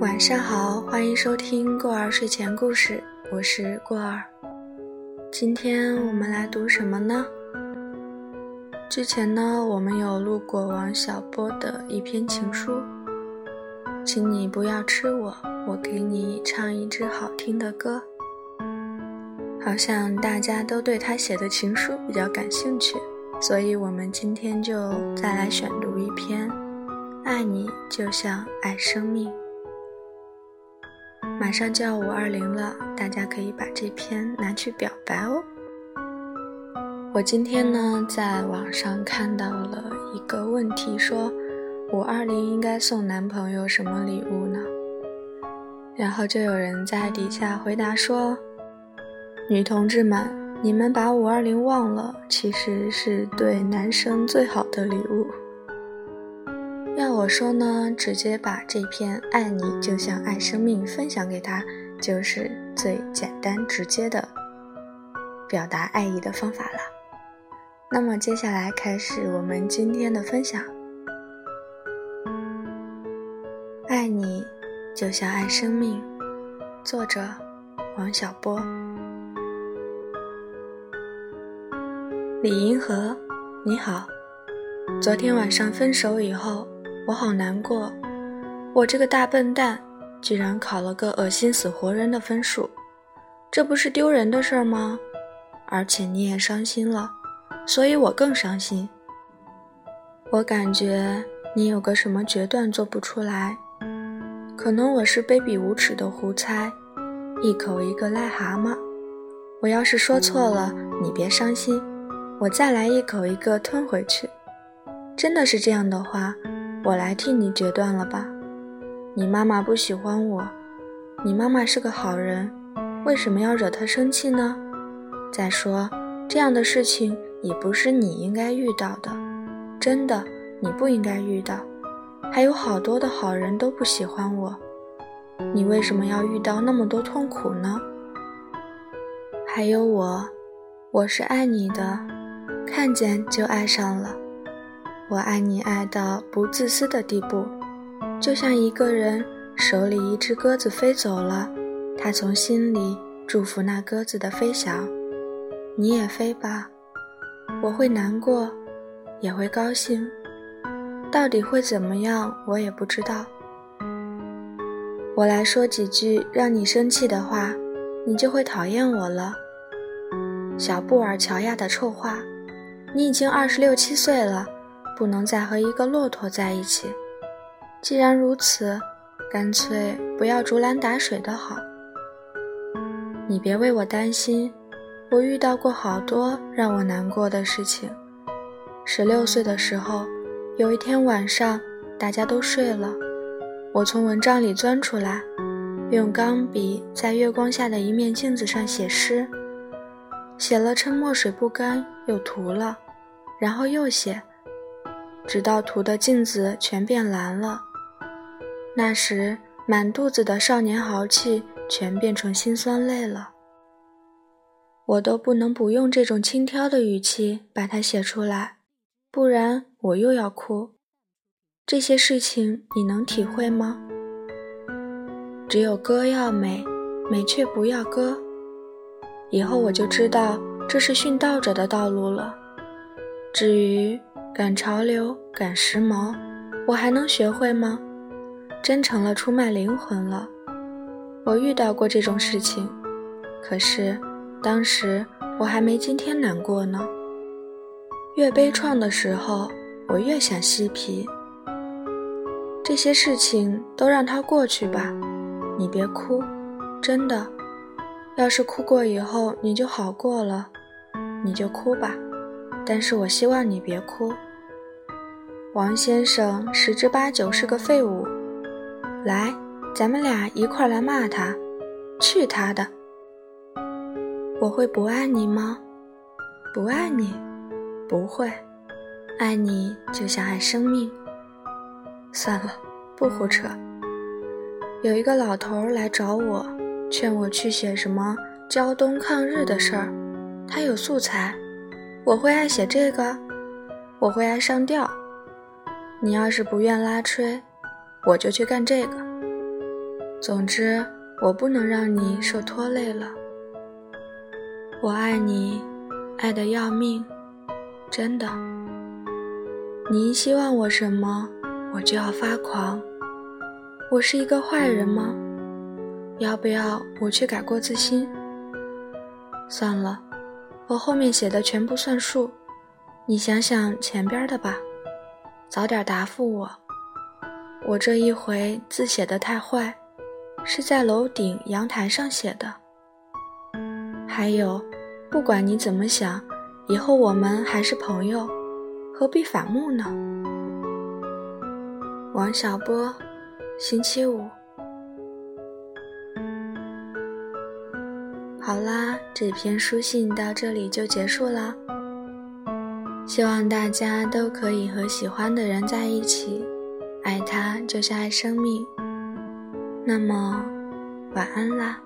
晚上好，欢迎收听过儿睡前故事，我是过儿。今天我们来读什么呢？之前呢，我们有录过王小波的一篇情书，请你不要吃我，我给你唱一支好听的歌。好像大家都对他写的情书比较感兴趣，所以我们今天就再来选读一篇《爱你就像爱生命》。马上就要五二零了，大家可以把这篇拿去表白哦。我今天呢，在网上看到了一个问题，说五二零应该送男朋友什么礼物呢？然后就有人在底下回答说：“女同志们，你们把五二零忘了，其实是对男生最好的礼物。”我说呢，直接把这篇《爱你就像爱生命》分享给他，就是最简单直接的表达爱意的方法了。那么接下来开始我们今天的分享，《爱你就像爱生命》，作者王小波。李银河，你好，昨天晚上分手以后。我好难过，我这个大笨蛋，居然考了个恶心死活人的分数，这不是丢人的事儿吗？而且你也伤心了，所以我更伤心。我感觉你有个什么决断做不出来，可能我是卑鄙无耻的胡猜，一口一个癞蛤蟆。我要是说错了，你别伤心，我再来一口一个吞回去。真的是这样的话。我来替你决断了吧，你妈妈不喜欢我，你妈妈是个好人，为什么要惹她生气呢？再说，这样的事情也不是你应该遇到的，真的，你不应该遇到。还有好多的好人都不喜欢我，你为什么要遇到那么多痛苦呢？还有我，我是爱你的，看见就爱上了。我爱你爱到不自私的地步，就像一个人手里一只鸽子飞走了，他从心里祝福那鸽子的飞翔。你也飞吧，我会难过，也会高兴，到底会怎么样，我也不知道。我来说几句让你生气的话，你就会讨厌我了。小布尔乔亚的臭话，你已经二十六七岁了。不能再和一个骆驼在一起。既然如此，干脆不要竹篮打水的好。你别为我担心，我遇到过好多让我难过的事情。十六岁的时候，有一天晚上，大家都睡了，我从蚊帐里钻出来，用钢笔在月光下的一面镜子上写诗，写了趁墨水不干，又涂了，然后又写。直到涂的镜子全变蓝了，那时满肚子的少年豪气全变成辛酸泪了。我都不能不用这种轻佻的语气把它写出来，不然我又要哭。这些事情你能体会吗？只有歌要美，美却不要歌。以后我就知道这是殉道者的道路了。至于……赶潮流，赶时髦，我还能学会吗？真成了出卖灵魂了。我遇到过这种事情，可是当时我还没今天难过呢。越悲怆的时候，我越想嬉皮。这些事情都让它过去吧，你别哭，真的。要是哭过以后你就好过了，你就哭吧。但是我希望你别哭。王先生十之八九是个废物，来，咱们俩一块来骂他，去他的！我会不爱你吗？不爱你，不会，爱你就像爱生命。算了，不胡扯。有一个老头来找我，劝我去写什么胶东抗日的事儿，他有素材。我会爱写这个，我会爱上吊。你要是不愿拉吹，我就去干这个。总之，我不能让你受拖累了。我爱你，爱得要命，真的。你一希望我什么，我就要发狂。我是一个坏人吗？要不要我去改过自新？算了，我后面写的全不算数，你想想前边的吧，早点答复我。我这一回字写的太坏，是在楼顶阳台上写的。还有，不管你怎么想，以后我们还是朋友，何必反目呢？王小波。星期五，好啦，这篇书信到这里就结束啦。希望大家都可以和喜欢的人在一起，爱他就是爱生命。那么，晚安啦。